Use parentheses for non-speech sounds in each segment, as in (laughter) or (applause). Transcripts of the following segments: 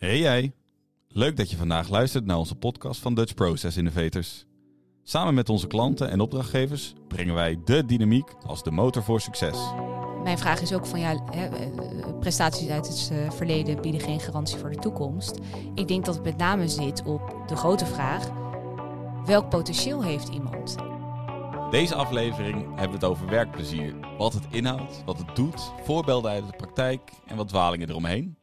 Hey jij, leuk dat je vandaag luistert naar onze podcast van Dutch Process Innovators. Samen met onze klanten en opdrachtgevers brengen wij de dynamiek als de motor voor succes. Mijn vraag is ook van ja, eh, prestaties uit het eh, verleden bieden geen garantie voor de toekomst. Ik denk dat het met name zit op de grote vraag: welk potentieel heeft iemand? Deze aflevering hebben we het over werkplezier. Wat het inhoudt, wat het doet, voorbeelden uit de praktijk en wat dwalingen eromheen.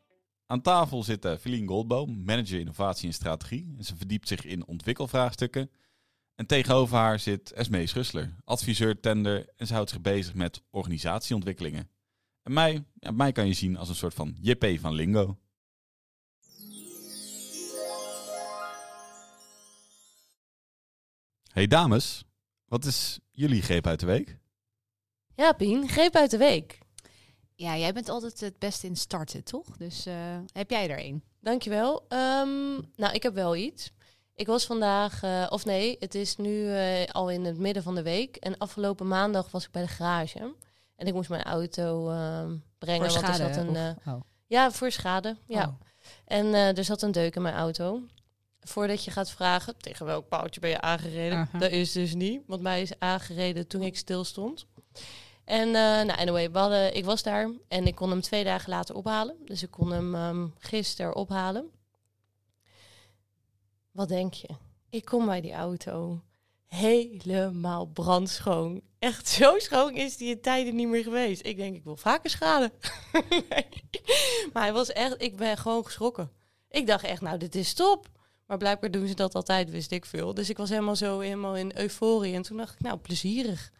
Aan tafel zit uh, Feline Goldboom, manager innovatie en strategie. En ze verdiept zich in ontwikkelvraagstukken. En tegenover haar zit Esmee Schussler, adviseur tender en ze houdt zich bezig met organisatieontwikkelingen. En mij, ja, mij kan je zien als een soort van JP van Lingo. Hey dames, wat is jullie greep uit de week? Ja, Pien, greep uit de week. Ja, jij bent altijd het beste in starten, toch? Dus eh, heb jij er een? Dankjewel. Ehm nou, ik heb wel iets. Ik was vandaag, eh, of nee, het is nu eh, al in het midden van de week. En afgelopen maandag was ik bij de garage. En ik moest mijn auto ehm, brengen. Voor want er schade, zat een, of- oh. ja, voor schade. Ja. Oh. En er zat een deuk in mijn auto. Voordat je gaat vragen, tegen welk paaltje ben je aangereden? Dat is dus niet, want mij is aangereden toen ik stil stond. En eh nou, anyway, ik was daar en ik kon hem twee dagen later ophalen. Dus ik kon hem ehm gisteren ophalen. Wat denk je? Ik kom bij die auto helemaal brandschoon. Echt (laughs) zo schoon is die in tijden niet meer geweest. Ik denk, ik wil vaker schade. (laughs) Maar hij was echt, ik ben gewoon geschrokken. Ik dacht echt, nou, dit is top. Maar blijkbaar doen ze dat altijd, wist ik veel. Dus ik was helemaal zo helemaal in euforie. En toen dacht ik, nou, plezierig.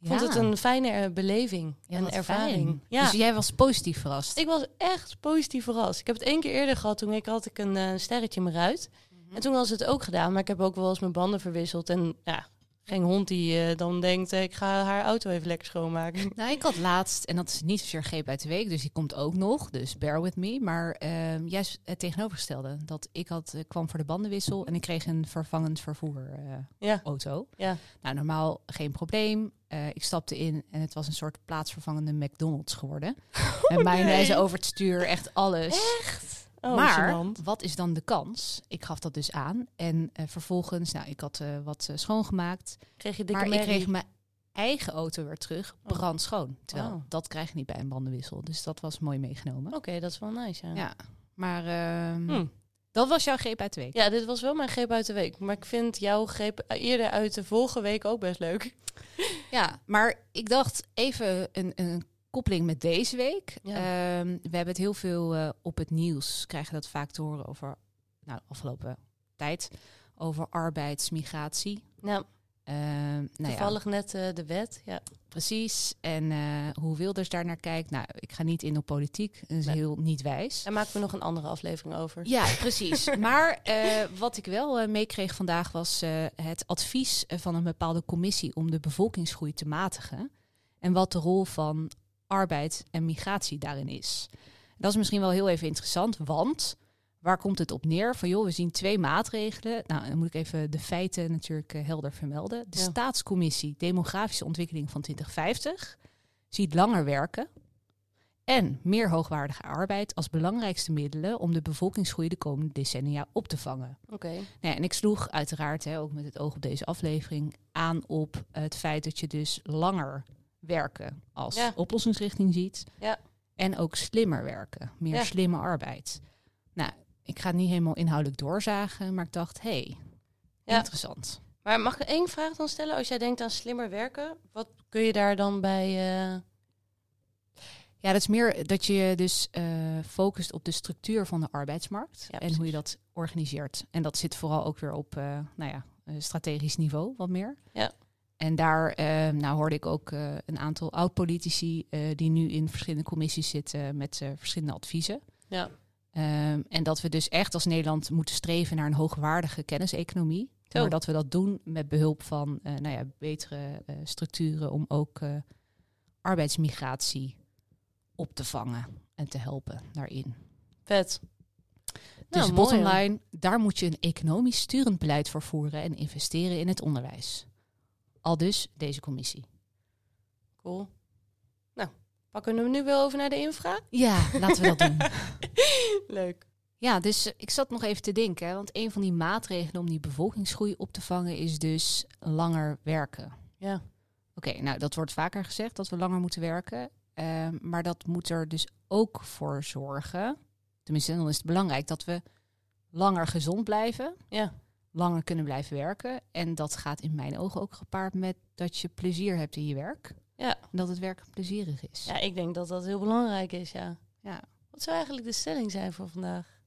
Ik vond het een fijne eh, beleving en ervaring. fijn. Ja. Dus jij was positief verrast. Ik was echt positief verrast. Ik heb het één keer eerder gehad. Toen ik had ik een eh, sterretje in mijn ruit. En toen was het ook gedaan. Maar ik heb ook wel eens mijn banden verwisseld. En ja, geen hond die eh, dan denkt... eh, ik ga haar auto even lekker schoonmaken. (laughs) Nou, ik had laatst, en dat is niet zozeer greep uit de week, dus die komt ook nog, dus bear with me. Maar ehm, juist het tegenovergestelde, dat ik had, eh, kwam voor de bandenwissel en ik kreeg een vervangend vervoer Ja, auto. ja. Nou, normaal geen probleem. Ik stapte in en het was een soort plaatsvervangende McDonald's geworden. (laughs) Met mayonaise over het stuur, echt alles. Echt? Oh, maar gênant. wat is dan de kans? Ik gaf dat dus aan. En eh, vervolgens, nou, ik had eh, wat eh, schoongemaakt. Kreeg je dikke Maar ik kreeg mijn eigen auto weer terug, Oh. brandschoon. Terwijl Oh. dat krijg je niet bij een bandenwissel. Dus dat was mooi meegenomen. Oké, dat is wel nice, ja. Ja, maar ehm, Hm. dat was jouw greep uit de week. Ja, dit was wel mijn greep uit de week. Maar ik vind jouw greep eerder uit de vorige week ook best leuk. Ja, maar ik dacht even een, een koppeling met deze week. Ja. Ehm, we hebben het heel veel eh, op het nieuws, krijgen dat vaak te horen over, nou, afgelopen tijd, over arbeidsmigratie. Nou, Ehm, nou ja, toevallig net eh, de wet. Ja. precies. En eh, hoe Wilders daar naar kijkt. Nou, ik ga niet in op politiek. Dat is Nee. heel niet wijs. Daar maken we nog een andere aflevering over. Ja, precies. (laughs) maar wat ik wel meekreeg vandaag was het advies van een bepaalde commissie om de bevolkingsgroei te matigen. En wat de rol van arbeid en migratie daarin is. Dat is misschien wel heel even interessant, want waar komt het op neer? Van joh, we zien twee maatregelen. Nou, dan moet ik even de feiten natuurlijk eh, helder vermelden. De Ja. Staatscommissie Demografische Ontwikkeling van 2050 ziet langer werken en meer hoogwaardige arbeid als belangrijkste middelen om de bevolkingsgroei de komende decennia op te vangen. Oké. Nou ja, en ik sloeg uiteraard, hè, ook met het oog op deze aflevering, aan op het feit dat je dus langer werken als Ja. oplossingsrichting ziet. Ja. En ook slimmer werken, meer Ja. slimme arbeid. Nou, ik ga het niet helemaal inhoudelijk doorzagen, maar ik dacht, hé, hey, Ja. interessant. Maar mag ik één vraag dan stellen? Als jij denkt aan slimmer werken, wat kun je daar dan bij... eh, Ja, dat is meer dat je dus eh, focust op de structuur van de arbeidsmarkt Ja, en hoe je dat organiseert. En dat zit vooral ook weer op eh, nou ja, strategisch niveau wat meer. Ja. En daar eh, nou, hoorde ik ook eh, een aantal oud-politici eh, die nu in verschillende commissies zitten met verschillende adviezen. ja. Ehm, en dat we dus echt als Nederland moeten streven naar een hoogwaardige kenniseconomie. Maar dat we dat doen met behulp van nou ja, betere structuren om ook arbeidsmigratie op te vangen en te helpen daarin. Vet. Dus Nou, bottom line, daar moet je een economisch sturend beleid voor voeren en investeren in het onderwijs. Al dus deze commissie. Cool. Nou, pakken we hem nu wel over naar de infra? Ja, laten we dat doen. (laughs) Leuk. Ja, dus eh, ik zat nog even te denken. hè, Want een van die maatregelen om die bevolkingsgroei op te vangen is dus langer werken. Ja. Oké, nou dat wordt vaker gezegd dat we langer moeten werken. Ehm, maar dat moet er dus ook voor zorgen. Tenminste, dan is het belangrijk dat we langer gezond blijven. Ja. Langer kunnen blijven werken. En dat gaat in mijn ogen ook gepaard met dat je plezier hebt in je werk. Ja. En dat het werk plezierig is. ja, ik denk dat dat heel belangrijk is, ja. Ja. Wat zou eigenlijk de stelling zijn voor vandaag?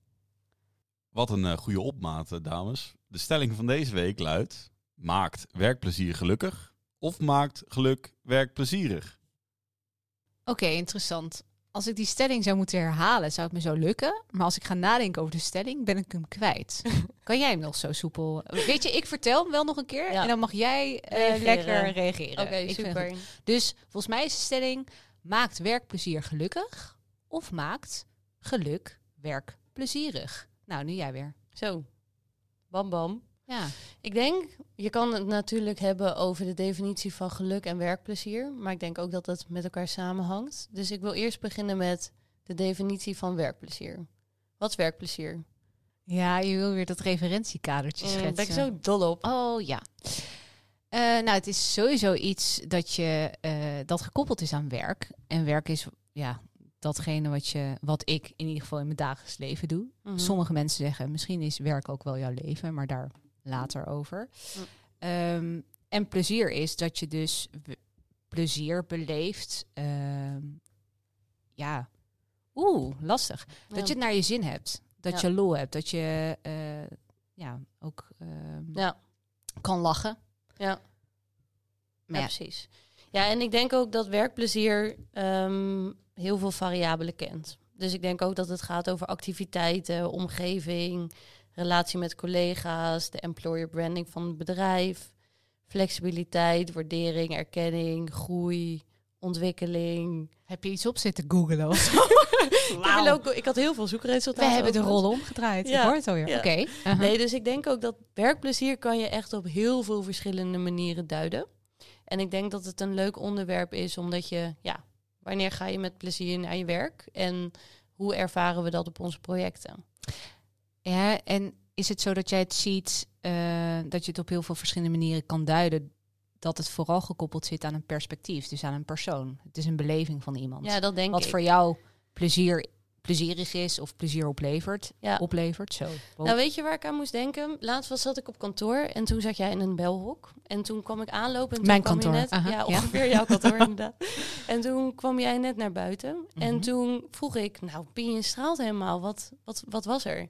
Wat een eh, goede opmaat, eh, dames. De stelling van deze week luidt: maakt werkplezier gelukkig of maakt geluk werk plezierig? Oké, interessant. Als ik die stelling zou moeten herhalen, zou het me zo lukken. Maar als ik ga nadenken over de stelling, ben ik hem kwijt. (laughs) kan jij hem nog zo soepel? Weet je, ik vertel hem wel nog een keer Ja. en dan mag jij eh, Reageren. lekker reageren. Oké, super. Dus volgens mij is de stelling: maakt werkplezier gelukkig of maakt geluk werk plezierig? Nou, nu jij weer. Zo. Bam bam. Ja. Ik denk, je kan het natuurlijk hebben over de definitie van geluk en werkplezier. Maar ik denk ook dat het met elkaar samenhangt. Dus ik wil eerst beginnen met de definitie van werkplezier. Wat is werkplezier? Ja, je wil weer dat referentiekadertje Mm, schetsen. ben ik zo dol op. Oh ja. Eh, nou, het is sowieso iets dat je eh, dat gekoppeld is aan werk. En werk is ja datgene wat je, wat ik in ieder geval in mijn dagelijks leven doe. Mhm. Sommige mensen zeggen misschien is werk ook wel jouw leven, maar daar later over. Mm. Ehm, en plezier is dat je dus plezier beleeft. ehm, ja, oeh, lastig. Dat je het naar je zin hebt. Dat Ja. je lol hebt. Dat je eh, ja, ook ehm, Ja, kan lachen. ja. Maar ja, precies. Ja, en ik denk ook dat werkplezier heel veel variabelen kent. Dus ik denk ook dat het gaat over activiteiten, omgeving, relatie met collega's, de employer branding van het bedrijf, flexibiliteit, waardering, erkenning, groei, ontwikkeling. heb je iets op zitten googelen of zo? Ik, heb ook, ik had heel veel zoekresultaten. We hebben de rollen omgedraaid. Ja, Ik hoor het alweer. ja. Oké. uh-huh. Nee, dus ik denk ook dat werkplezier kan je echt op heel veel verschillende manieren duiden. En ik denk dat het een leuk onderwerp is, omdat je, ja, wanneer ga je met plezier naar je werk? En hoe ervaren we dat op onze projecten? Ja, en is het zo dat jij het ziet eh, dat je het op heel veel verschillende manieren kan duiden? Dat het vooral gekoppeld zit aan een perspectief, dus aan een persoon. Het is een beleving van iemand. Ja, dat denk Wat ik. voor jou plezier, plezierig is of plezier oplevert. Ja. Oplevert, zo. Nou, weet je waar ik aan moest denken? Laatst was zat ik op kantoor en toen zat jij in een belhok. En toen kwam ik aanlopen en toen Mijn kwam kantoor, je net... ja. ongeveer jouw kantoor inderdaad. (laughs) En toen kwam jij net naar buiten. En Mhm. toen vroeg ik, nou, Pien, je straalt helemaal. Wat, wat, wat was er?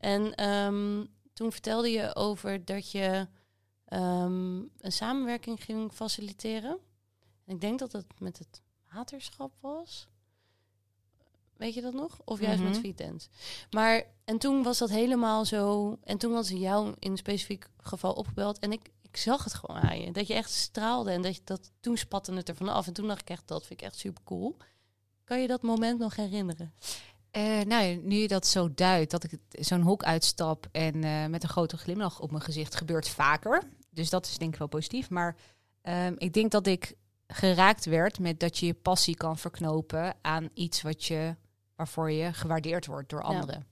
En ehm, toen vertelde je over dat je ehm, een samenwerking ging faciliteren. En ik denk dat het met het waterschap was. Weet je dat nog? Of juist met Mhm. Vitens. Maar, en toen was dat helemaal zo. En toen was jou in een specifiek geval opgebeld. En ik, ik zag het gewoon aan je. Dat je echt straalde. En dat, je, dat toen spatte het er vanaf. En toen dacht ik echt, dat vind ik echt super cool. Kan je dat moment nog herinneren? Eh, nou, nu je dat zo duidt, dat ik zo'n hok uitstap en eh, met een grote glimlach op mijn gezicht gebeurt vaker. Dus dat is denk ik wel positief. Maar ehm, ik denk dat ik geraakt werd met dat je je passie kan verknopen aan iets wat je, waarvoor je gewaardeerd wordt door anderen.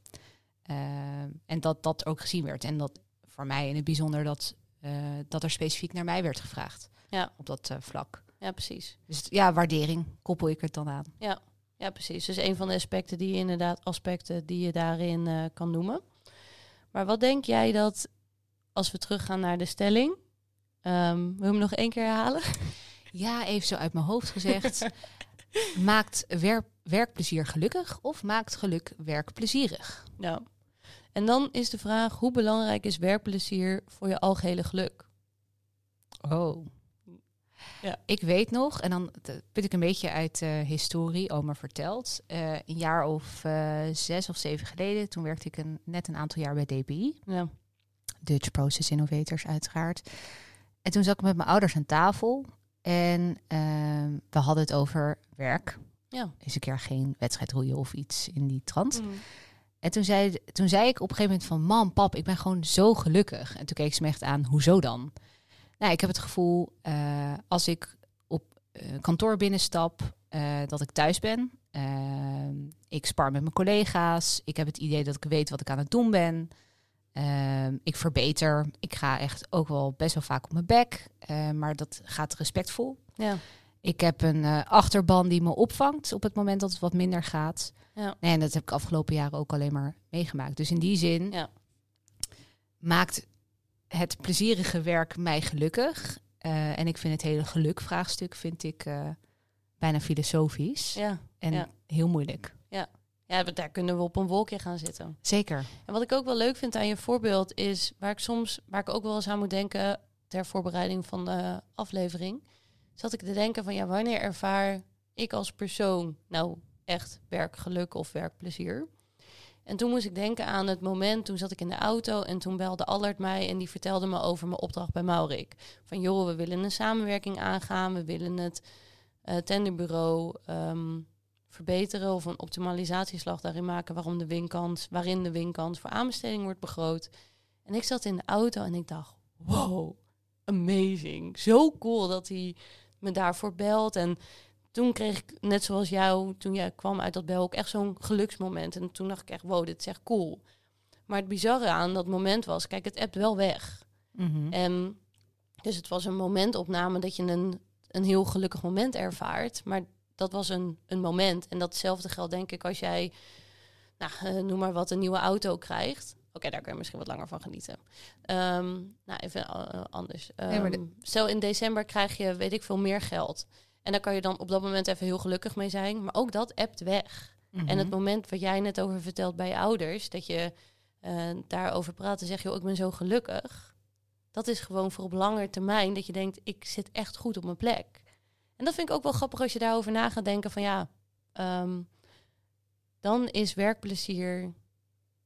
Ehm, en dat dat ook gezien werd. En dat voor mij in het bijzonder dat, eh, dat er specifiek naar mij werd gevraagd Ja. op dat vlak. Ja, precies. Dus ja, waardering koppel ik het dan aan. Ja, precies. Dus een van de aspecten die je inderdaad aspecten die je daarin eh, kan noemen. Maar wat denk jij dat als we teruggaan naar de stelling? ehm wil je hem nog één keer herhalen? (laughs) Ja, even zo uit mijn hoofd gezegd. (laughs) maakt wer- werkplezier gelukkig of maakt geluk werk plezierig? Nou. En dan is de vraag: hoe belangrijk is werkplezier voor je algehele geluk? Oh. Ja. Ik weet nog, en dan t- put ik een beetje uit eh historie, oma verteld. eh, een jaar of eh, zes of zeven geleden, toen werkte ik een, net een aantal jaar bij DPI. Ja. Dutch Process Innovators uiteraard. En toen zat ik met mijn ouders aan tafel en ehm, we hadden het over werk. Ja. Eens een keer geen wedstrijd roeien of iets in die trant. Mhm. En toen zei, toen zei ik op een gegeven moment van... Mam, pap, ik ben gewoon zo gelukkig. En toen keek ze me echt aan, hoezo dan? Nou, ik heb het gevoel, eh, als ik op eh, kantoor binnenstap... eh, dat ik thuis ben. Ik spar met mijn collega's. Ik heb het idee dat ik weet wat ik aan het doen ben. Ik verbeter. Ik ga echt ook wel best wel vaak op mijn bek. maar dat gaat respectvol. Ja. Ik heb een achterban die me opvangt op het moment dat het wat minder gaat. Ja. Nee, en dat heb ik afgelopen jaren ook alleen maar meegemaakt. Dus in die zin Ja. maakt het plezierige werk mij gelukkig. Eh, en ik vind het hele gelukvraagstuk vind ik eh, bijna filosofisch Ja. en ja. heel moeilijk. ja, maar daar kunnen we op een wolkje gaan zitten. Zeker. En wat ik ook wel leuk vind aan je voorbeeld is waar ik soms, waar ik ook wel eens aan moet denken ter voorbereiding van de aflevering, zat ik te denken van ja, wanneer ervaar ik als persoon nou echt werkgeluk of werkplezier? En toen moest ik denken aan het moment, toen zat ik in de auto en toen belde Allard mij en die vertelde me over mijn opdracht bij Maurik. Van joh, we willen een samenwerking aangaan, we willen het eh, tenderbureau ehm, verbeteren of een optimalisatieslag daarin maken waarom de winkans, waarin de winkans voor aanbesteding wordt begroot. En ik zat in de auto en ik dacht, wow, amazing. Zo cool dat hij me daarvoor belt. En toen kreeg ik, net zoals jou, toen jij kwam uit dat bel, ook echt zo'n geluksmoment. En toen dacht ik echt, wow, dit is echt cool. Maar het bizarre aan dat moment was, kijk, het appt wel weg. Mhm. En dus het was een momentopname dat je een, een heel gelukkig moment ervaart. Maar dat was een, een moment. En datzelfde geldt denk ik als jij, nou, eh, noem maar wat, een nieuwe auto krijgt. Oké, daar kun je misschien wat langer van genieten. Ehm, nou, even eh, anders. Nee, maar de- Ehm, Stel in december krijg je, weet ik veel, meer geld. En daar kan je dan op dat moment even heel gelukkig mee zijn. Maar ook dat appt weg. Mhm. En het moment wat jij net over vertelt bij je ouders, dat je eh, daarover praat en zeg je, ik ben zo gelukkig. Dat is gewoon voor op lange termijn dat je denkt, ik zit echt goed op mijn plek. En dat vind ik ook wel grappig als je daarover na gaat denken van ja, ehm, dan is werkplezier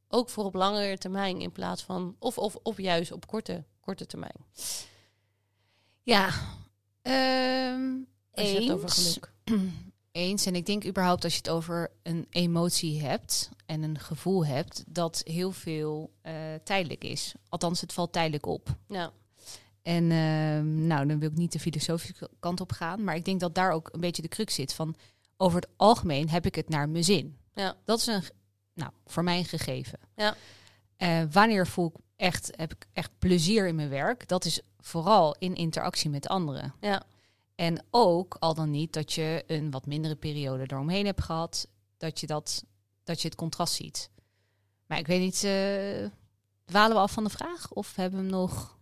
ook voor op langere termijn in plaats van, of, of, of juist op korte, korte termijn. Ja. Ehm Als je het over eens. geluk. (clears throat) Eens. En ik denk überhaupt als je het over een emotie hebt en een gevoel hebt, dat heel veel eh, tijdelijk is. Althans, het valt tijdelijk op. Ja, En ehm, nou, dan wil ik niet de filosofische kant op gaan. Maar ik denk dat daar ook een beetje de crux zit van over het algemeen heb ik het naar mijn zin. ja, Dat is een, nou, voor mij een gegeven. Ja. Eh, wanneer voel ik echt, heb ik echt plezier in mijn werk? Dat is vooral in interactie met anderen. ja, En ook al dan niet dat je een wat mindere periode eromheen hebt gehad, dat je, dat, dat je het contrast ziet. Maar ik weet niet, eh dwalen we af van de vraag of hebben we hem nog?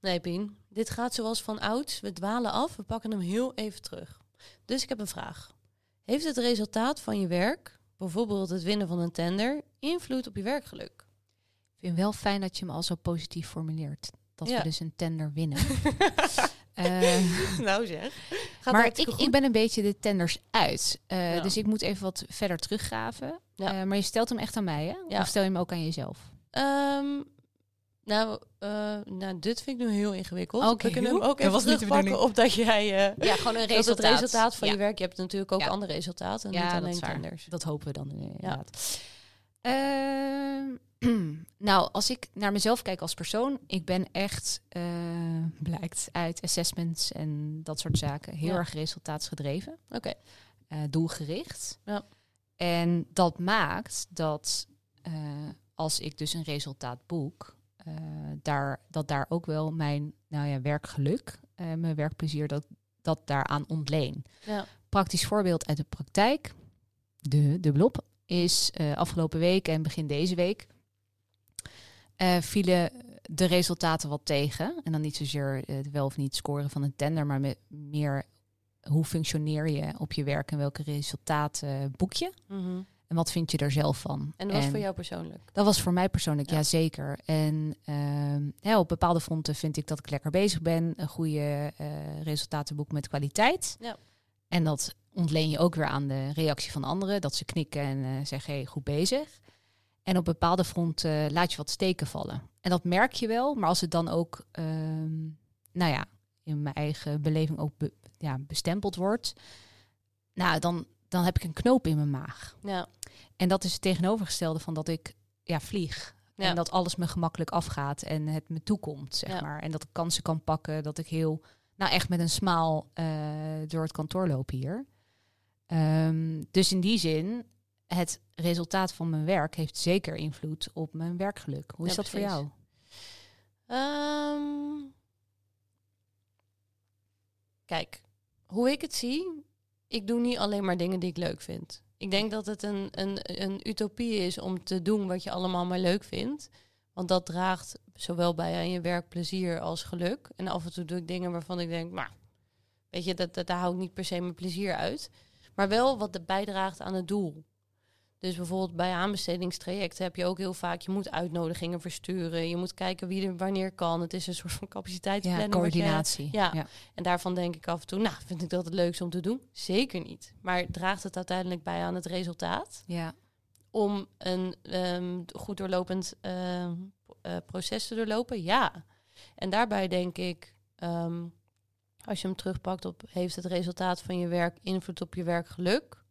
Nee, Pien. Dit gaat zoals van ouds. We dwalen af. We pakken hem heel even terug. Dus ik heb een vraag. Heeft het resultaat van je werk, bijvoorbeeld het winnen van een tender, invloed op je werkgeluk? Ik vind wel fijn dat je hem al zo positief formuleert. Dat Ja. we dus een tender winnen. (laughs) Eh, (laughs) nou zeg. Gaat maar ik, goed. ik ben een beetje de tenders uit. Eh, Ja. Dus ik moet even wat verder teruggraven. Ja. Eh, maar je stelt hem echt aan mij, hè? Ja. Of stel je hem ook aan jezelf? Ehm, nou, eh, nou, dit vind ik nu heel ingewikkeld. Oké, We kunnen hem ook Dat even was niet de terugpakken op dat jij... eh, Ja, gewoon een dat het resultaat van Ja. je werk... Je hebt natuurlijk ook Ja. andere resultaten, Ja, niet dat alleen is waar. tenders. Dat hopen we dan inderdaad. (clears throat) Nou, als ik naar mezelf kijk als persoon, ik ben echt, eh, blijkt uit assessments en dat soort zaken, heel Ja. erg resultaatsgedreven, Oké. eh, doelgericht. Ja. En dat maakt dat eh, als ik dus een resultaat boek, daar, dat daar ook wel mijn nou ja, werkgeluk, mijn werkplezier, dat, dat daaraan ontleen Ja. praktisch voorbeeld uit de praktijk, de dubbelop, is afgelopen week en begin deze week eh, vielen de resultaten wat tegen. En dan niet zozeer het wel of niet scoren van een tender, maar met meer hoe functioneer je op je werk en welke resultaten boek je. Mhm. En wat vind je er zelf van? En dat was voor jou persoonlijk? Dat was voor mij persoonlijk, Ja. ja, zeker. En ehm, ja, op bepaalde fronten vind ik dat ik lekker bezig ben. Een goede eh resultaten boek met kwaliteit. Ja. En dat ontleen je ook weer aan de reactie van anderen. Dat ze knikken en eh, zeggen, hey, goed bezig. En op bepaalde fronten laat je wat steken vallen. En dat merk je wel. Maar als het dan ook, ehm, nou ja, in mijn eigen beleving ook be- ja, bestempeld wordt. Nou, dan, dan heb ik een knoop in mijn maag. Ja. En dat is het tegenovergestelde van dat ik ja, vlieg. Ja. En dat alles me gemakkelijk afgaat en het me toekomt, zeg Ja. maar. En dat ik kansen kan pakken, dat ik heel, nou echt met een smaal eh, door het kantoor loop hier. Ehm, dus in die zin, het resultaat van mijn werk heeft zeker invloed op mijn werkgeluk. Hoe is Ja, dat voor jou? Ehm, kijk, hoe ik het zie, ik doe niet alleen maar dingen die ik leuk vind. Ik denk dat het een, een, een utopie is om te doen wat je allemaal maar leuk vindt. Want dat draagt zowel bij aan je werkplezier als geluk. En af en toe doe ik dingen waarvan ik denk, maar weet je, dat, dat, daar hou ik niet per se mijn plezier uit. Maar wel wat bijdraagt aan het doel. Dus bijvoorbeeld bij aanbestedingstrajecten heb je ook heel vaak, je moet uitnodigingen versturen. Je moet kijken wie er wanneer kan. Het is een soort van Ja, capaciteitsplanning. je- coördinatie. Ja. En daarvan denk ik af en toe, nou, vind ik dat het leukste om te doen? Zeker niet. Maar draagt het uiteindelijk bij aan het resultaat? ja. Om een ehm, goed doorlopend ehm, eh, proces te doorlopen? Ja. En daarbij denk ik, ehm, als je hem terugpakt op, heeft het resultaat van je werk invloed op je werkgeluk?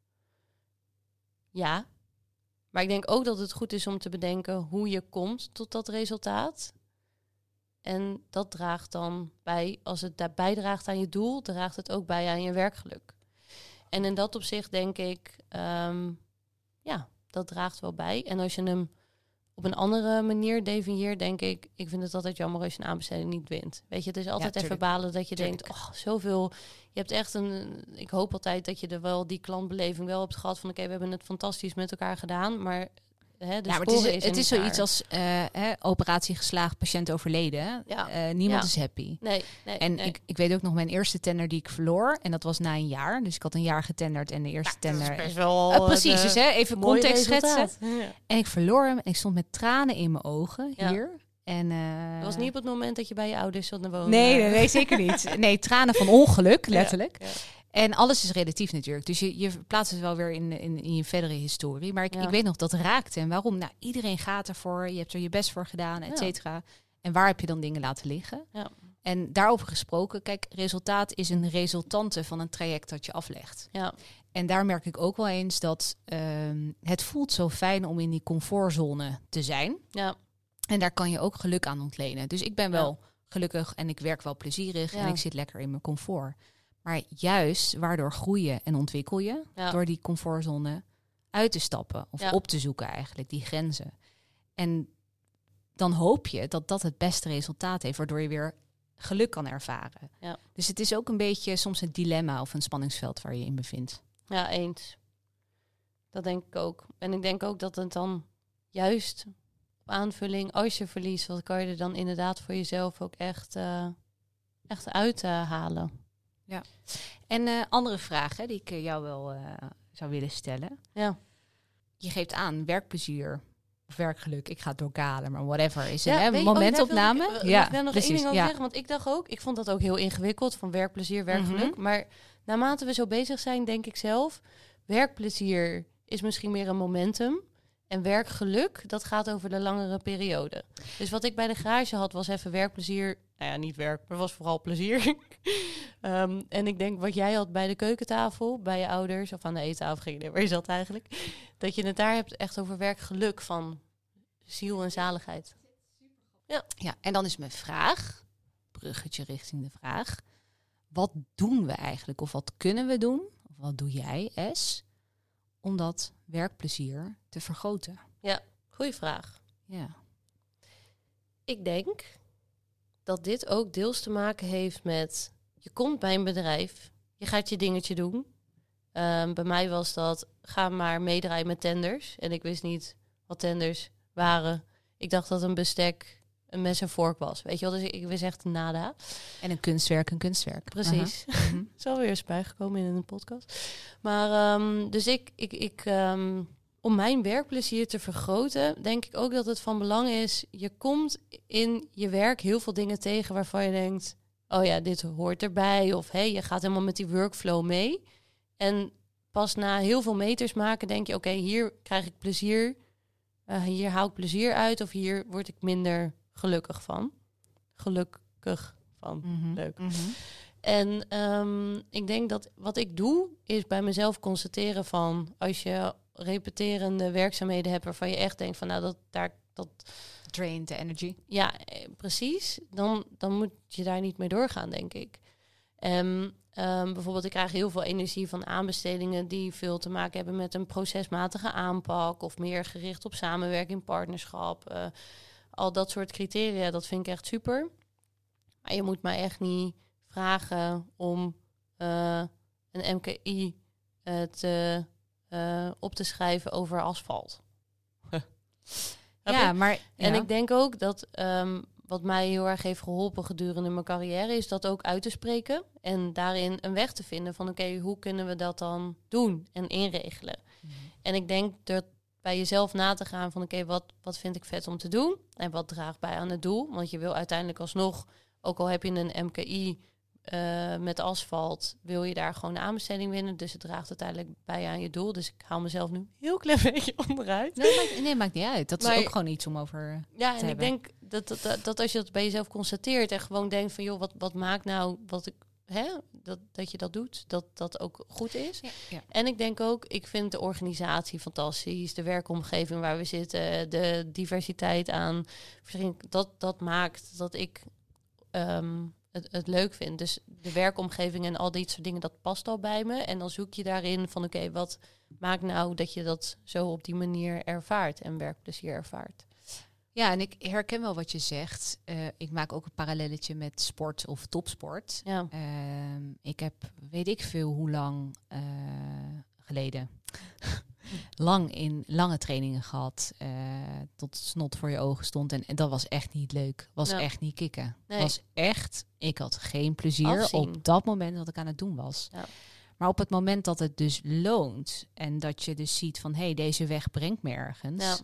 Ja. Maar ik denk ook dat het goed is om te bedenken hoe je komt tot dat resultaat. En dat draagt dan bij, als het daar bijdraagt aan je doel, draagt het ook bij aan je werkgeluk. En in dat opzicht denk ik, ehm, ja, dat draagt wel bij. En als je hem op een andere manier definieert, denk ik, ik vind het altijd jammer als je een aanbesteding niet wint. Weet je, het is altijd even balen dat je Tuurlijk. denkt, oh, zoveel. Je hebt echt een, ik hoop altijd dat je er wel die klantbeleving wel hebt gehad van, oké, we hebben het fantastisch met elkaar gedaan, maar hè, de ja, maar het is, het is zoiets naar. als eh, hè, operatie geslaagd, patiënt overleden. Ja. Eh, niemand Ja. is happy. Nee, nee, En nee. ik, ik weet ook nog mijn eerste tender die ik verloor. En dat was na een jaar. Dus ik had een jaar getenderd en de eerste is tender. best wel Eh, precies, dus hè, even context schetsen. resultaat. Ja. En ik verloor hem en ik stond met tranen in mijn ogen hier. En, Dat was niet op het moment dat je bij je ouders zat te wonen. Nee, nee, zeker niet. (laughs) Nee, tranen van ongeluk, letterlijk. Ja, ja. En alles is relatief natuurlijk. Dus je, je plaatst het wel weer in, in, in je verdere historie. Maar ik, Ja. ik weet nog, dat raakte. En waarom? Nou, iedereen gaat ervoor. Je hebt er je best voor gedaan, et Ja. cetera. En waar heb je dan dingen laten liggen? Ja. En daarover gesproken, kijk, resultaat is een resultante van een traject dat je aflegt. Ja, En daar merk ik ook wel eens dat ehm, het voelt zo fijn om in die comfortzone te zijn. ja, En daar kan je ook geluk aan ontlenen. Dus ik ben Ja. wel gelukkig en ik werk wel plezierig en ik zit lekker in mijn comfort. Maar juist, waardoor groei je en ontwikkel je Ja. door die comfortzone uit te stappen of Ja. op te zoeken eigenlijk, die grenzen. En dan hoop je dat dat het beste resultaat heeft, waardoor je weer geluk kan ervaren. Ja. Dus het is ook een beetje soms een dilemma of een spanningsveld waar je in bevindt. ja, eens. Dat denk ik ook. En ik denk ook dat het dan juist op aanvulling, als je verliest, wat kan je er dan inderdaad voor jezelf ook echt, eh echt uithalen. En eh, andere vraag hè, die ik eh, jou wel eh, zou willen stellen. Ja. je geeft aan werkplezier of werkgeluk. Ik ga het doorkalen, maar whatever. Is een Ja, je- oh, momentopname? ik, ja, Ik wil nog precies. één ding over ja. zeggen, want ik dacht ook, ik vond dat ook heel ingewikkeld van werkplezier, werkgeluk. Mhm. Maar naarmate we zo bezig zijn, denk ik zelf, werkplezier is misschien meer een momentum. En werkgeluk, dat gaat over de langere periode. Dus wat ik bij de garage had, was even werkplezier. Nou ja, niet werk, maar was vooral plezier. (laughs) Ehm, en ik denk wat jij had bij de keukentafel, bij je ouders, of aan de eettafel, idee waar je zat eigenlijk. Dat je het daar hebt echt over werkgeluk van ziel en zaligheid. ja, en dan is mijn vraag, bruggetje richting de vraag. Wat doen we eigenlijk? Of wat kunnen we doen? Of wat doe jij, S, om dat werkplezier te vergroten? Goeie vraag. Ja. Ik denk dat dit ook deels te maken heeft met... je komt bij een bedrijf, je gaat je dingetje doen. Ehm, bij mij was dat, ga maar meedraaien met tenders. En ik wist niet wat tenders waren. Ik dacht dat een bestek een mes en vork was. Weet je wel, dus ik, wist echt nada. En een kunstwerk, een kunstwerk. Precies. Aha. Mhm. (laughs) is alweer eens bijgekomen in een podcast. Maar ehm, dus ik, ik, ik ehm, om mijn werkplezier te vergroten, denk ik ook dat het van belang is. Je komt in je werk heel veel dingen tegen waarvan je denkt: oh ja, dit hoort erbij. Of hey, je gaat helemaal met die workflow mee. En pas na heel veel meters maken, denk je: oké, hier krijg ik plezier. Eh, hier haal ik plezier uit. Of hier word ik minder gelukkig van. Gelukkig van. Mhm. Leuk. Mhm. En ehm, ik denk dat wat ik doe, is bij mezelf constateren van als je repeterende werkzaamheden hebt waarvan je echt denkt van nou dat daar dat energy. ja eh, precies, dan, dan moet je daar niet mee doorgaan, denk ik. En ehm, bijvoorbeeld, ik krijg heel veel energie van aanbestedingen die veel te maken hebben met een procesmatige aanpak of meer gericht op samenwerking, partnerschap. eh, al dat soort criteria, dat vind ik echt super. Maar je moet mij echt niet vragen om eh, een MKI eh, te, eh, op te schrijven over asfalt. (laughs) Ja, maar En ja. ik denk ook dat ehm, wat mij heel erg heeft geholpen gedurende mijn carrière, is dat ook uit te spreken. En daarin een weg te vinden van oké, hoe kunnen we dat dan doen en inregelen. Mhm. En ik denk dat bij jezelf na te gaan van oké, wat, wat vind ik vet om te doen? En wat draagt bij aan het doel? Want je wil uiteindelijk alsnog, ook al heb je een MKI eh, met asfalt, wil je daar gewoon een aanbesteding winnen. Dus het draagt uiteindelijk bij aan je doel. Dus ik haal mezelf nu een heel klein (laughs) beetje onderuit. Nee, maakt, nee, maakt niet uit. Dat Maar- is ook gewoon iets om over... Ja, te en ik denk dat, dat, dat, dat als je dat bij jezelf constateert en gewoon denkt van joh, wat, wat maakt nou wat ik hè, dat, dat je dat doet, dat dat ook goed is. Ja, ja. En ik denk ook, ik vind de organisatie fantastisch, de werkomgeving waar we zitten, de diversiteit aan, dat, dat maakt dat ik ehm, het, het leuk vind. Dus de werkomgeving en al dit soort dingen, dat past al bij me. En dan zoek je daarin van oké, wat maakt nou dat je dat zo op die manier ervaart en werkplezier ervaart. Ja, en ik herken wel wat je zegt. Eh, ik maak ook een parallelletje met sport of topsport. Ja, Ehm, ik heb, weet ik veel hoe lang eh, geleden, (laughs) lang in lange trainingen gehad. eh, tot snot voor je ogen stond. En, en dat was echt niet leuk. Was Ja. echt niet kicken. Nee. Was echt, ik had geen plezier Afzien. op dat moment dat ik aan het doen was. Ja. Maar op het moment dat het dus loont en dat je dus ziet van hé, hey, deze weg brengt me ergens.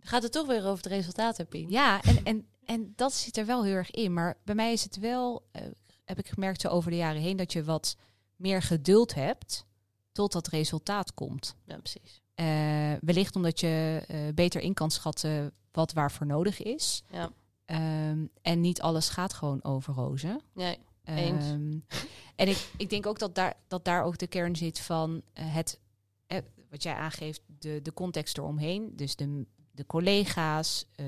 Gaat het toch weer over het resultaat, heb je? Ja, en, en, en dat zit er wel heel erg in. Maar bij mij is het wel, eh, heb ik gemerkt zo over de jaren heen, dat je wat meer geduld hebt tot dat resultaat komt. Ja, precies. Eh, wellicht omdat je eh, beter in kan schatten wat waarvoor nodig is. Ja, Ehm, en niet alles gaat gewoon over rozen. nee. Eens. Ehm, en ik, ik denk ook dat daar, dat daar ook de kern zit van het, eh, wat jij aangeeft, de, de context eromheen. Dus de, de collega's, eh,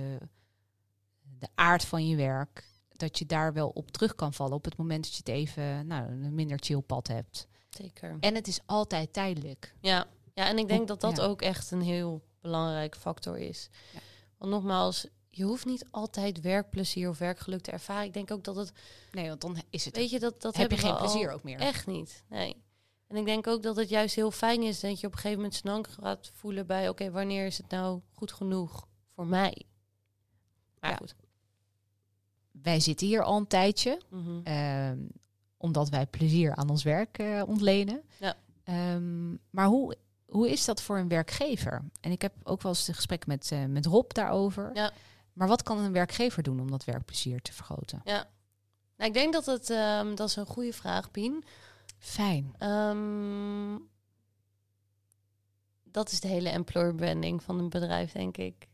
de aard van je werk. Dat je daar wel op terug kan vallen op het moment dat je het even nou, een minder chill pad hebt. Zeker. En het is altijd tijdelijk. Ja. ja, en ik denk dat dat Ja. ook echt een heel belangrijk factor is. Ja. Want nogmaals, je hoeft niet altijd werkplezier of werkgeluk te ervaren. Ik denk ook dat het, Nee, want dan is het. weet je, dat, dat heb je geen plezier ook meer. Echt niet, nee. En ik denk ook dat het juist heel fijn is dat je op een gegeven moment snel gaat voelen bij... oké, wanneer is het nou goed genoeg voor mij? Maar Ja. goed. Wij zitten hier al een tijdje. Mhm. Ehm, omdat wij plezier aan ons werk eh, ontlenen. Ja. Ehm, maar hoe, hoe is dat voor een werkgever? En ik heb ook wel eens een gesprek met, eh, met Rob daarover. Ja. Maar wat kan een werkgever doen om dat werkplezier te vergroten? Ja. Nou, ik denk dat het, ehm, dat is een goede vraag, Pien. Fijn. Ehm, dat is de hele employer branding van een bedrijf, denk ik.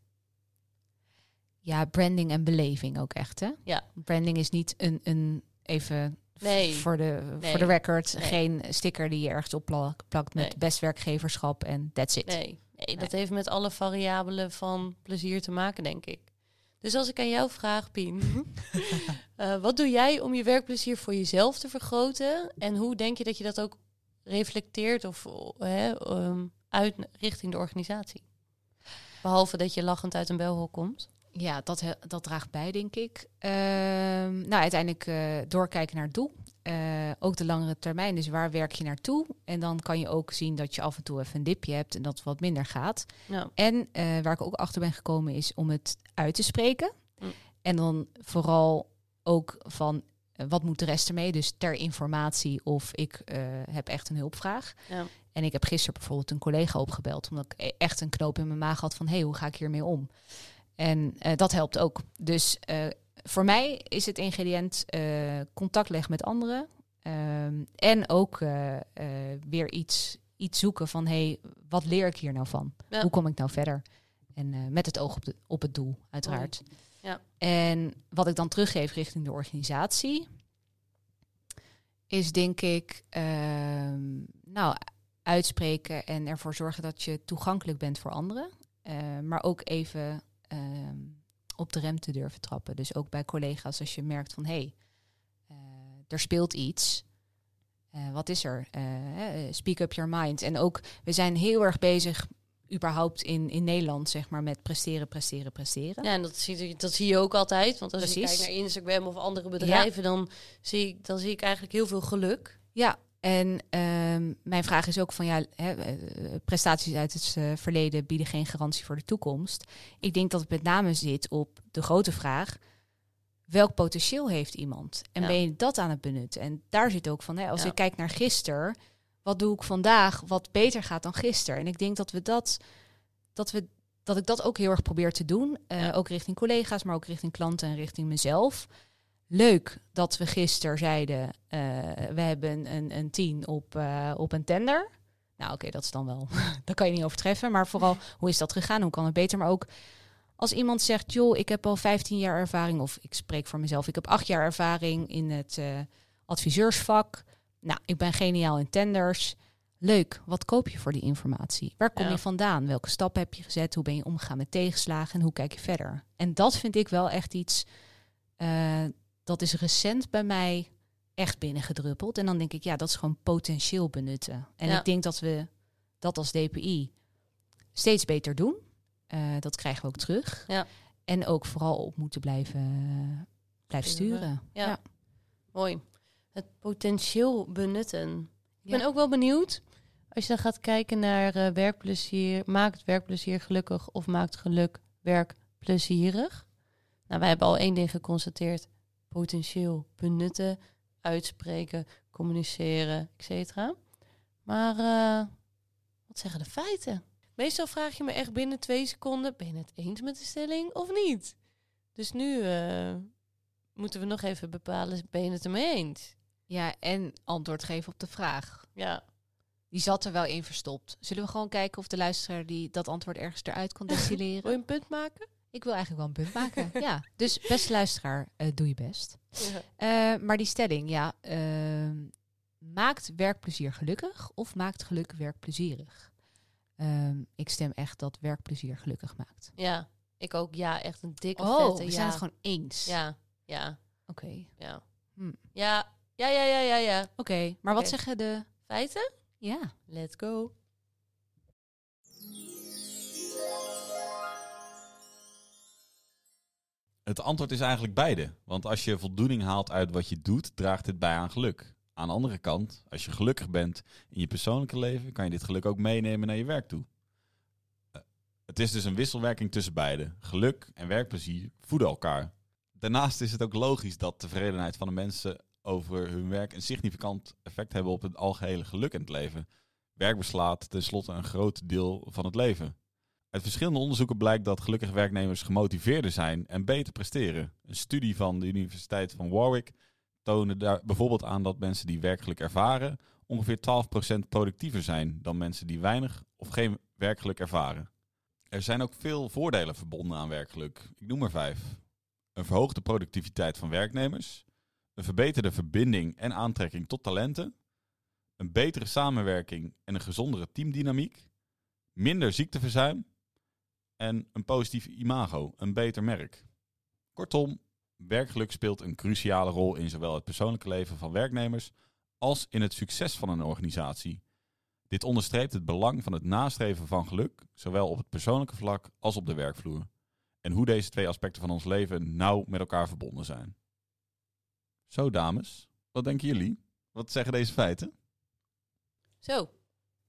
Ja, branding en beleving ook echt, hè? Ja. Branding is niet een, een even Nee. voor, de, Nee. voor de record, Nee. geen sticker die je ergens op plak- plakt met best werkgeverschap en that's it. Nee, nee dat heeft met alle variabelen van plezier te maken, denk ik. Dus als ik aan jou vraag, Pien, (laughs) eh, wat doe jij om je werkplezier voor jezelf te vergroten? En hoe denk je dat je dat ook reflecteert of ehm, uit richting de organisatie? Behalve dat je lachend uit een belhol komt. Ja, dat, dat draagt bij, denk ik. Ehm, nou, uiteindelijk eh, doorkijken naar het doel. Eh, ook de langere termijn, dus waar werk je naartoe? En dan kan je ook zien dat je af en toe even een dipje hebt en dat het wat minder gaat. Ja, En eh, waar ik ook achter ben gekomen is om het uit te spreken. Mm. En dan vooral ook van eh, wat moet de rest ermee? Dus ter informatie of ik heb echt een hulpvraag. ja, En ik heb gisteren bijvoorbeeld een collega opgebeld, omdat ik e- echt een knoop in mijn maag had van hé, hey, hoe ga ik hiermee om? En dat helpt ook. Dus voor mij is het ingrediënt eh, contact leggen met anderen. Ehm, en ook eh, eh, weer iets, iets zoeken van hé, hey, wat leer ik hier nou van? Ja. Hoe kom ik nou verder? En met het oog op, de, op het doel, uiteraard. Ja. En wat ik dan teruggeef richting de organisatie, is denk ik, ehm, nou, uitspreken en ervoor zorgen dat je toegankelijk bent voor anderen. Maar ook even ehm, op de rem te durven trappen. Dus ook bij collega's als je merkt van hé, hey, eh, er speelt iets. eh, wat is er? Eh, speak up your mind. En ook, we zijn heel erg bezig überhaupt in, in Nederland, zeg maar, met presteren, presteren, presteren. Ja, en dat zie, dat zie je ook altijd. Want als je Precies. kijkt naar Instagram of andere bedrijven, dan, zie ik, dan zie ik eigenlijk heel veel geluk. Ja, en ehm, mijn vraag is ook van ja, hè, eh, prestaties uit het eh, verleden bieden geen garantie voor de toekomst. Ik denk dat het met name zit op de grote vraag: welk potentieel heeft iemand? En Ja. ben je dat aan het benutten? En daar zit ook van, hè, als Ja. ik kijk naar gisteren, wat doe ik vandaag wat beter gaat dan gisteren? En ik denk dat we dat, dat we dat ik dat ook heel erg probeer te doen, eh, Ja. ook richting collega's, maar ook richting klanten en richting mezelf. Leuk dat we gisteren zeiden, eh, we hebben een, een 10 op, eh, op een tender. Nou oké, dat is dan wel, (laughs) daar kan je niet overtreffen. Maar vooral, hoe is dat gegaan? Hoe kan het beter? Maar ook als iemand zegt, joh, ik heb al 15 jaar ervaring, of ik spreek voor mezelf, ik heb acht jaar ervaring in het eh, adviseursvak. Nou, ik ben geniaal in tenders. Leuk, wat koop je voor die informatie? Waar kom Ja. je vandaan? Welke stappen heb je gezet? Hoe ben je omgegaan met tegenslagen? En hoe kijk je verder? En dat vind ik wel echt iets, dat is recent bij mij echt binnengedruppeld. En dan denk ik, ja, dat is gewoon potentieel benutten. En Ja. ik denk dat we dat als DPI steeds beter doen. Eh, dat krijgen we ook terug. Ja. En ook vooral op moeten blijven, blijven sturen. Ja. Mooi. Het potentieel benutten. Ik ben ook wel benieuwd. Als je dan gaat kijken naar eh, werkplezier, maakt werkplezier gelukkig of maakt geluk werk plezierig? Nou, wij hebben al één ding geconstateerd. Potentieel benutten, uitspreken, communiceren, etc. Maar eh, wat zeggen de feiten? Meestal vraag je me echt binnen twee seconden: ben je het eens met de stelling of niet? Dus nu eh, moeten we nog even bepalen: ben je het ermee eens? Ja, en antwoord geven op de vraag. Ja. Die zat er wel in verstopt. Zullen we gewoon kijken of de luisteraar die dat antwoord ergens eruit kan (laughs) Wil destilleren? je een punt maken? Ik wil eigenlijk wel een punt maken. (laughs) ja, dus beste luisteraar, eh, doe je best. Eh, maar die stelling, ja, ehm, maakt werkplezier gelukkig of maakt geluk werkplezierig? Ehm, ik stem echt dat werkplezier gelukkig maakt. Ja, ik ook. Ja, echt een dikke Oh, vette. we ja. zijn het gewoon eens. Ja, ja, Oké, ja. Hm. Ja, ja, ja, ja, ja, ja. oké. Maar wat zeggen de... Feiten? Ja, Let's go. Het antwoord is eigenlijk beide. Want als je voldoening haalt uit wat je doet, draagt dit bij aan geluk. Aan de andere kant, als je gelukkig bent in je persoonlijke leven, kan je dit geluk ook meenemen naar je werk toe. Eh, Het is dus een wisselwerking tussen beide. Geluk en werkplezier voeden elkaar. Daarnaast is het ook logisch dat tevredenheid van de mensen over hun werk een significant effect hebben op het algehele geluk in het leven. Werk beslaat tenslotte een groot deel van het leven. Uit verschillende onderzoeken blijkt dat gelukkige werknemers gemotiveerder zijn en beter presteren. Een studie van de Universiteit van Warwick toonde daar bijvoorbeeld aan dat mensen die werkgeluk ervaren ongeveer 12% productiever zijn dan mensen die weinig of geen werkgeluk ervaren. Er zijn ook veel voordelen verbonden aan werkgeluk. Ik noem er vijf. Een verhoogde productiviteit van werknemers, een verbeterde verbinding en aantrekking tot talenten, een betere samenwerking en een gezondere teamdynamiek, minder ziekteverzuim en een positief imago, een beter merk. Kortom, werkgeluk speelt een cruciale rol in zowel het persoonlijke leven van werknemers als in het succes van een organisatie. Dit onderstreept het belang van het nastreven van geluk, zowel op het persoonlijke vlak als op de werkvloer. En hoe deze twee aspecten van ons leven nauw met elkaar verbonden zijn. Zo, dames, wat denken jullie? Wat zeggen deze feiten? Zo.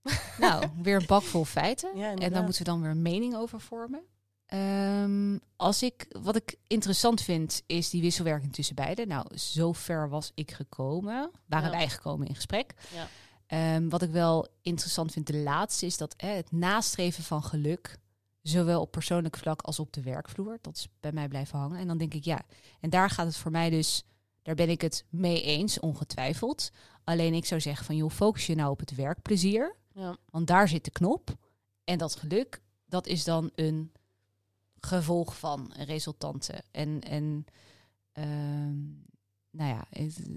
(laughs) nou, weer een bak vol feiten. Ja, En daar moeten we dan weer een mening over vormen. Ehm, als ik, wat ik interessant vind, is die wisselwerking tussen beiden. Nou, zover was ik gekomen. Waren Ja. wij gekomen in gesprek. Ja. Ehm, wat ik wel interessant vind, de laatste, is dat het nastreven van geluk, zowel op persoonlijk vlak als op de werkvloer, dat is bij mij blijven hangen. En dan denk ik, ja, en daar gaat het voor mij dus, daar ben ik het mee eens, ongetwijfeld. Alleen ik zou zeggen van, joh, focus je nou op het werkplezier. Ja. Want daar zit de knop. En dat geluk, dat is dan een gevolg van een resultante. En, en ehm, nou ja, het-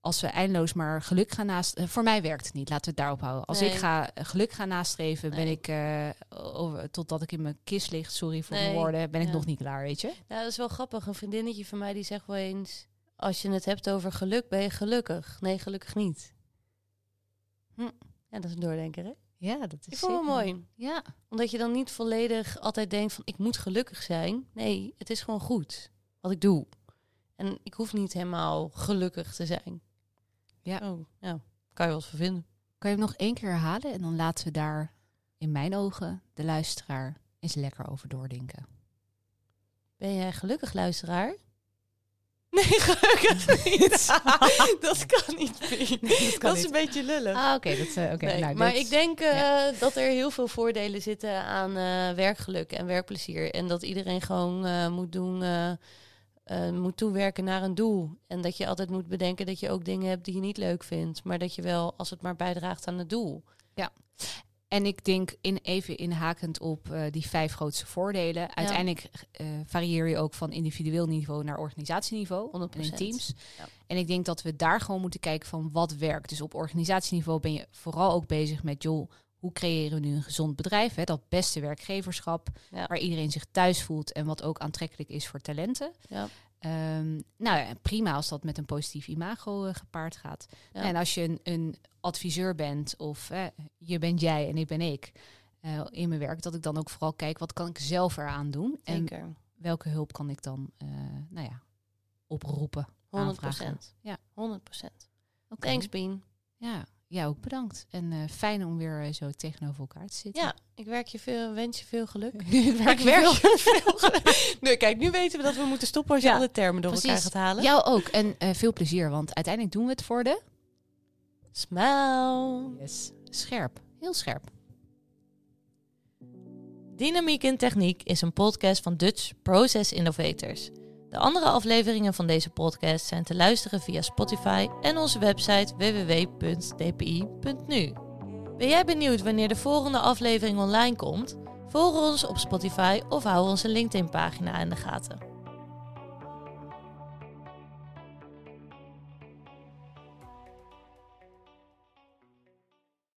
als we eindeloos maar geluk gaan nastreven... Voor mij werkt het niet, laten we het daarop houden. Als Nee. ik ga geluk gaan nastreven, ben ik... eh, over, totdat ik in mijn kist lig, sorry voor Nee, mijn woorden, ben ik ja. nog niet klaar, weet je? Nou, dat is wel grappig. Een vriendinnetje van mij die zegt wel eens... als je het hebt over geluk, ben je gelukkig? Nee, gelukkig niet. Hm. Ja, dat is een doordenker, hè? Ja, dat is Ik vond het mooi. Ja, Omdat je dan niet volledig altijd denkt van ik moet gelukkig zijn. Nee, het is gewoon goed wat ik doe. En ik hoef niet helemaal gelukkig te zijn. Ja. Oh, nou, kan je wel eens vervinden. kan je hem nog één keer herhalen? En dan laten we daar in mijn ogen de luisteraar eens lekker over doordenken. Ben jij gelukkig luisteraar? Nee, gelukkig niet. (laughs) dat kan niet. Dat dat is een beetje lullig. Ah, oké. dat, eh, oké. Nee, nou, maar dit- ik denk eh, ja. dat er heel veel voordelen zitten aan eh, werkgeluk en werkplezier. En dat iedereen gewoon moet doen, moet toewerken naar een doel. En dat je altijd moet bedenken dat je ook dingen hebt die je niet leuk vindt. Maar dat je wel, als het maar bijdraagt aan het doel. En ik denk in, even inhakend op eh, die vijf grootste voordelen. Uiteindelijk eh, varieer je ook van individueel niveau naar organisatieniveau. 100%. En in teams. Ja. En ik denk dat we daar gewoon moeten kijken van wat werkt. Dus op organisatieniveau ben je vooral ook bezig met, joh, hoe creëren we nu een gezond bedrijf? Hè? Dat beste werkgeverschap, Ja. waar iedereen zich thuis voelt en wat ook aantrekkelijk is voor talenten. Ja. Ehm, nou ja, prima als dat met een positief imago eh, gepaard gaat. Ja. En als je een, een adviseur bent of je bent jij en ik ben ik eh, in mijn werk, dat ik dan ook vooral kijk wat kan ik zelf eraan doen en welke hulp kan ik dan, eh, nou ja, oproepen. 100 aanvragen. Ja. 100 Oké. Thanks, Bien. Ja, ja, ook bedankt. En eh, fijn om weer eh, zo tegenover elkaar te zitten. Ja, ik werk je veel, wens je veel geluk. (laughs) ik werk Ik werk je veel (laughs) geluk. (laughs) Nee, kijk, nu weten we dat we moeten stoppen als je Ja, alle termen door elkaar gaat halen. Jou ook. En eh, veel plezier, want uiteindelijk doen we het voor de... Smile. Yes. Scherp. Heel scherp. Dynamiek in Techniek is een podcast van Dutch Process Innovators. De andere afleveringen van deze podcast zijn te luisteren via Spotify en onze website www.dpi.nu. Ben jij benieuwd wanneer de volgende aflevering online komt? Volg ons op Spotify of hou onze LinkedIn-pagina in de gaten.